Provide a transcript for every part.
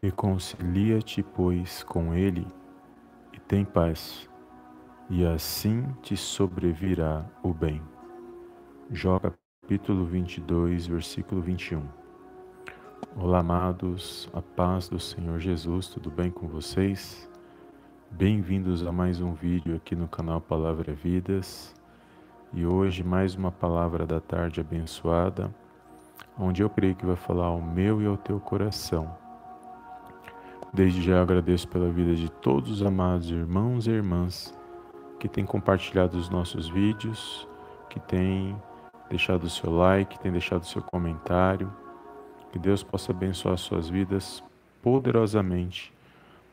Reconcilia-te, pois, com ele e tem paz, e assim te sobrevirá o bem. Jó capítulo 22, versículo 21. Olá, amados, a paz do Senhor Jesus, tudo bem com vocês? Bem-vindos a mais um vídeo aqui no canal Palavra Vidas. E hoje mais uma palavra da tarde abençoada, onde eu creio que vai falar ao meu e ao teu coração Desde já agradeço pela vida de todos os amados irmãos e irmãs que têm compartilhado os nossos vídeos, que têm deixado o seu like, que têm deixado o seu comentário. Que Deus possa abençoar suas vidas poderosamente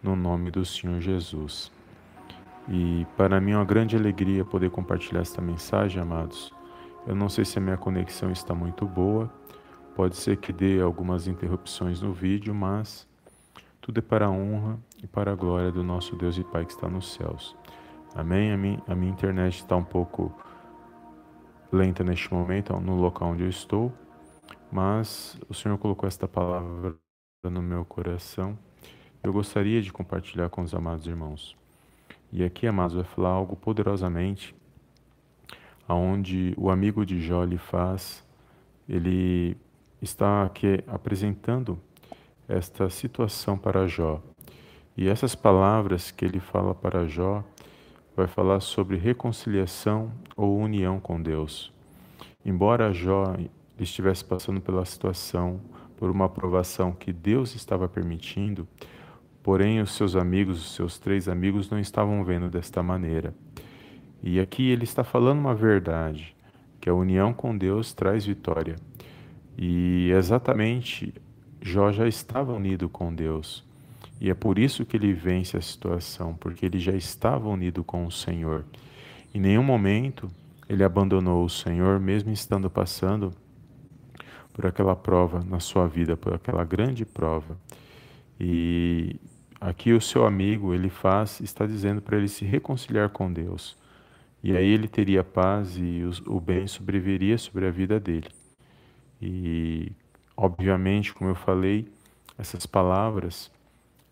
no nome do Senhor Jesus. E para mim é uma grande alegria poder compartilhar esta mensagem, amados. Eu não sei se a minha conexão está muito boa, pode ser que dê algumas interrupções no vídeo, mas tudo é para a honra e para a glória do nosso Deus e Pai que está nos céus. Amém? A minha, a minha internet está um pouco lenta neste momento, no local onde eu estou, mas o Senhor colocou esta palavra no meu coração. Eu gostaria de compartilhar com os amados irmãos. E aqui, amados, vai falar algo poderosamente, aonde o amigo de Jó lhe faz, ele está aqui apresentando esta situação para Jó. E essas palavras que ele fala para Jó vai falar sobre reconciliação ou união com Deus. Embora Jó estivesse passando pela situação, por uma aprovação que Deus estava permitindo, porém os seus amigos, os seus três amigos, não estavam vendo desta maneira. E aqui ele está falando uma verdade, que a união com Deus traz vitória. E exatamente Jó já estava unido com Deus. E é por isso que ele vence a situação, porque ele já estava unido com o Senhor. Em nenhum momento ele abandonou o Senhor, mesmo estando passando por aquela prova na sua vida, por aquela grande prova. E aqui o seu amigo, ele faz, está dizendo para ele se reconciliar com Deus. E aí ele teria paz e o bem sobreviveria sobre a vida dele. E Obviamente, como eu falei, essas palavras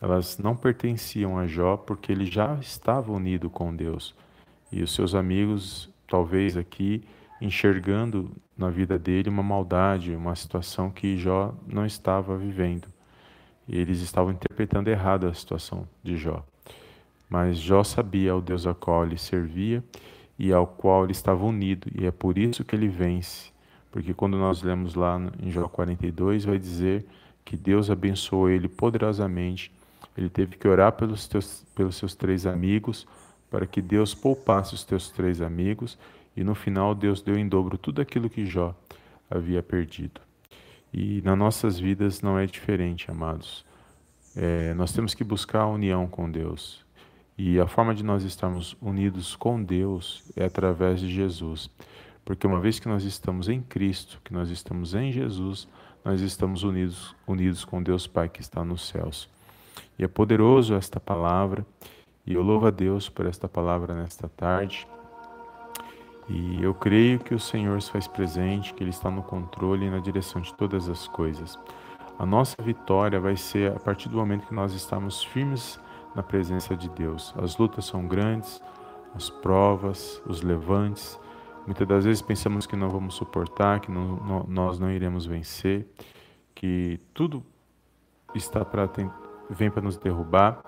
elas não pertenciam a Jó porque ele já estava unido com Deus. E os seus amigos, talvez aqui, enxergando na vida dele uma maldade, uma situação que Jó não estava vivendo. E eles estavam interpretando errado a situação de Jó. Mas Jó sabia ao Deus a qual ele servia e ao qual ele estava unido, e é por isso que ele vence porque quando nós lemos lá em Jó 42, vai dizer que Deus abençoou ele poderosamente. Ele teve que orar pelos, teus, pelos seus três amigos, para que Deus poupasse os teus três amigos, e no final Deus deu em dobro tudo aquilo que Jó havia perdido. E nas nossas vidas não é diferente, amados. É, nós temos que buscar a união com Deus. E a forma de nós estarmos unidos com Deus é através de Jesus. Porque uma vez que nós estamos em Cristo, que nós estamos em Jesus, nós estamos unidos, unidos com Deus Pai que está nos céus. E é poderoso esta palavra, e eu louvo a Deus por esta palavra nesta tarde. E eu creio que o Senhor se faz presente, que Ele está no controle e na direção de todas as coisas. A nossa vitória vai ser a partir do momento que nós estamos firmes na presença de Deus. As lutas são grandes, as provas, os levantes, Muitas das vezes pensamos que não vamos suportar, que não, não, nós não iremos vencer, que tudo está para vem para nos derrubar,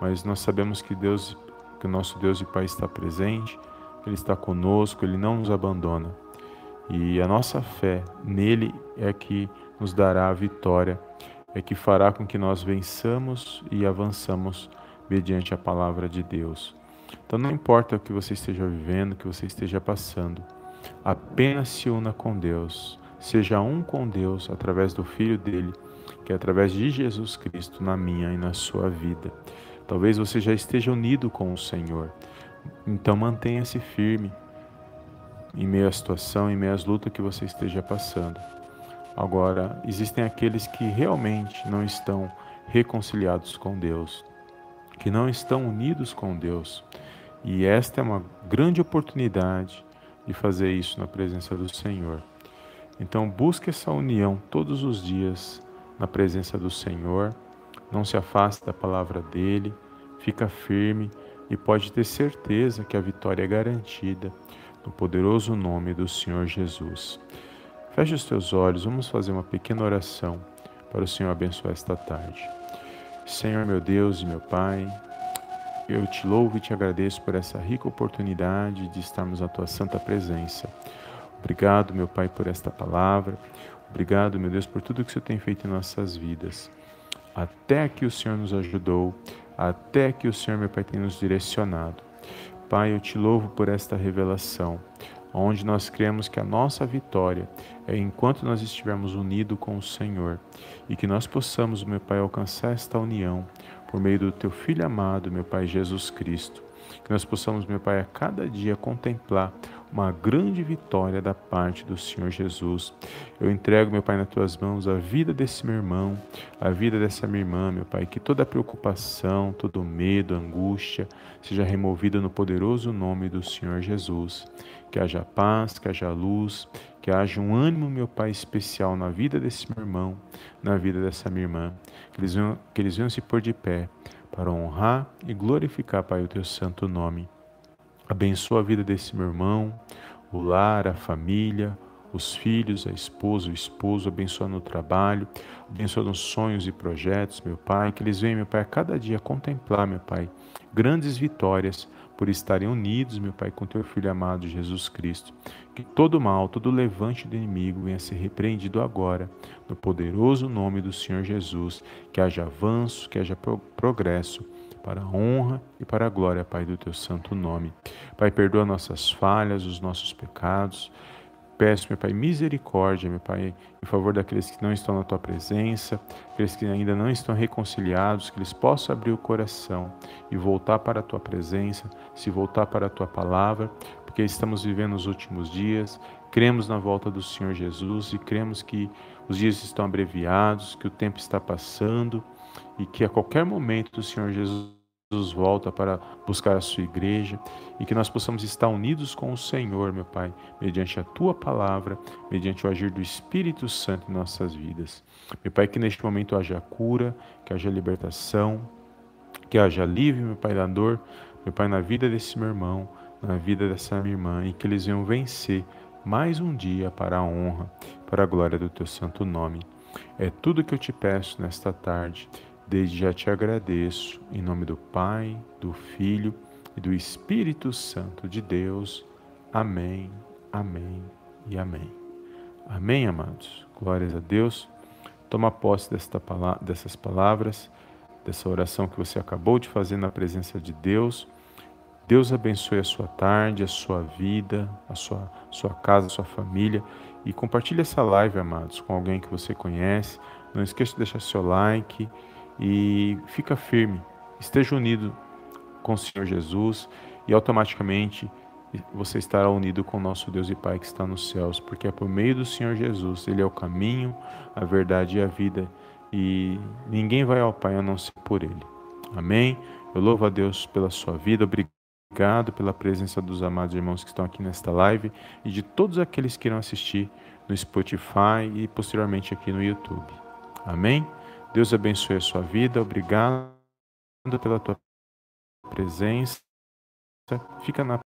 mas nós sabemos que Deus, que o nosso Deus e Pai está presente, Ele está conosco, Ele não nos abandona. E a nossa fé nele é que nos dará a vitória, é que fará com que nós vençamos e avançamos mediante a palavra de Deus. Então não importa o que você esteja vivendo, o que você esteja passando, apenas se una com Deus, seja um com Deus através do Filho dele, que é através de Jesus Cristo na minha e na sua vida. Talvez você já esteja unido com o Senhor, então mantenha-se firme em meio à situação, em meio às lutas que você esteja passando. Agora, existem aqueles que realmente não estão reconciliados com Deus, que não estão unidos com Deus. E esta é uma grande oportunidade de fazer isso na presença do Senhor. Então, busque essa união todos os dias na presença do Senhor, não se afaste da palavra dele, fica firme e pode ter certeza que a vitória é garantida no poderoso nome do Senhor Jesus. Feche os teus olhos, vamos fazer uma pequena oração para o Senhor abençoar esta tarde. Senhor meu Deus e meu Pai, eu te louvo e te agradeço por essa rica oportunidade de estarmos na tua santa presença. Obrigado, meu Pai, por esta palavra. Obrigado, meu Deus, por tudo que o Senhor tem feito em nossas vidas. Até aqui o Senhor nos ajudou, até que o Senhor, meu Pai, tem nos direcionado. Pai, eu te louvo por esta revelação, onde nós cremos que a nossa vitória é enquanto nós estivermos unidos com o Senhor e que nós possamos, meu Pai, alcançar esta união por meio do teu Filho amado, meu Pai Jesus Cristo. Que nós possamos, meu Pai, a cada dia contemplar uma grande vitória da parte do Senhor Jesus. Eu entrego, meu Pai, nas tuas mãos a vida desse meu irmão, a vida dessa minha irmã, meu Pai, que toda preocupação, todo medo, angústia seja removida no poderoso nome do Senhor Jesus. Que haja paz, que haja luz, que haja um ânimo, meu Pai, especial na vida desse meu irmão, na vida dessa minha irmã, que eles venham, que eles venham se pôr de pé para honrar e glorificar, Pai, o teu santo nome. Abençoa a vida desse meu irmão, o lar, a família, os filhos, a esposa, o esposo, abençoa no trabalho, abençoa nos sonhos e projetos, meu Pai, que eles venham, meu Pai, a cada dia contemplar, meu Pai, grandes vitórias por estarem unidos, meu Pai, com teu Filho amado Jesus Cristo. Que todo mal, todo levante do inimigo venha ser repreendido agora, no poderoso nome do Senhor Jesus. Que haja avanço, que haja progresso para a honra e para a glória, Pai, do teu santo nome. Pai, perdoa nossas falhas, os nossos pecados. Peço, meu Pai, misericórdia, meu Pai, em favor daqueles que não estão na tua presença, aqueles que ainda não estão reconciliados, que eles possam abrir o coração e voltar para a tua presença, se voltar para a tua palavra, porque estamos vivendo os últimos dias, cremos na volta do Senhor Jesus e cremos que os dias estão abreviados, que o tempo está passando e que a qualquer momento o Senhor Jesus Jesus volta para buscar a sua igreja e que nós possamos estar unidos com o Senhor, meu Pai, mediante a tua palavra, mediante o agir do Espírito Santo em nossas vidas. Meu Pai, que neste momento haja cura, que haja libertação, que haja alívio, meu Pai, da dor, meu Pai, na vida desse meu irmão, na vida dessa minha irmã e que eles venham vencer mais um dia para a honra, para a glória do teu santo nome. É tudo que eu te peço nesta tarde Desde já te agradeço, em nome do Pai, do Filho e do Espírito Santo de Deus. Amém, amém e amém. Amém, amados. Glórias a Deus. Toma posse desta, dessas palavras, dessa oração que você acabou de fazer na presença de Deus. Deus abençoe a sua tarde, a sua vida, a sua, sua casa, a sua família. E compartilhe essa live, amados, com alguém que você conhece. Não esqueça de deixar seu like e fica firme, esteja unido com o Senhor Jesus e automaticamente você estará unido com o nosso Deus e Pai que está nos céus, porque é por meio do Senhor Jesus, Ele é o caminho, a verdade e a vida, e ninguém vai ao Pai a não ser por Ele. Amém? Eu louvo a Deus pela sua vida, obrigado pela presença dos amados irmãos que estão aqui nesta live e de todos aqueles que irão assistir no Spotify e posteriormente aqui no YouTube. Amém? Deus abençoe a sua vida. Obrigado pela tua presença. Fica na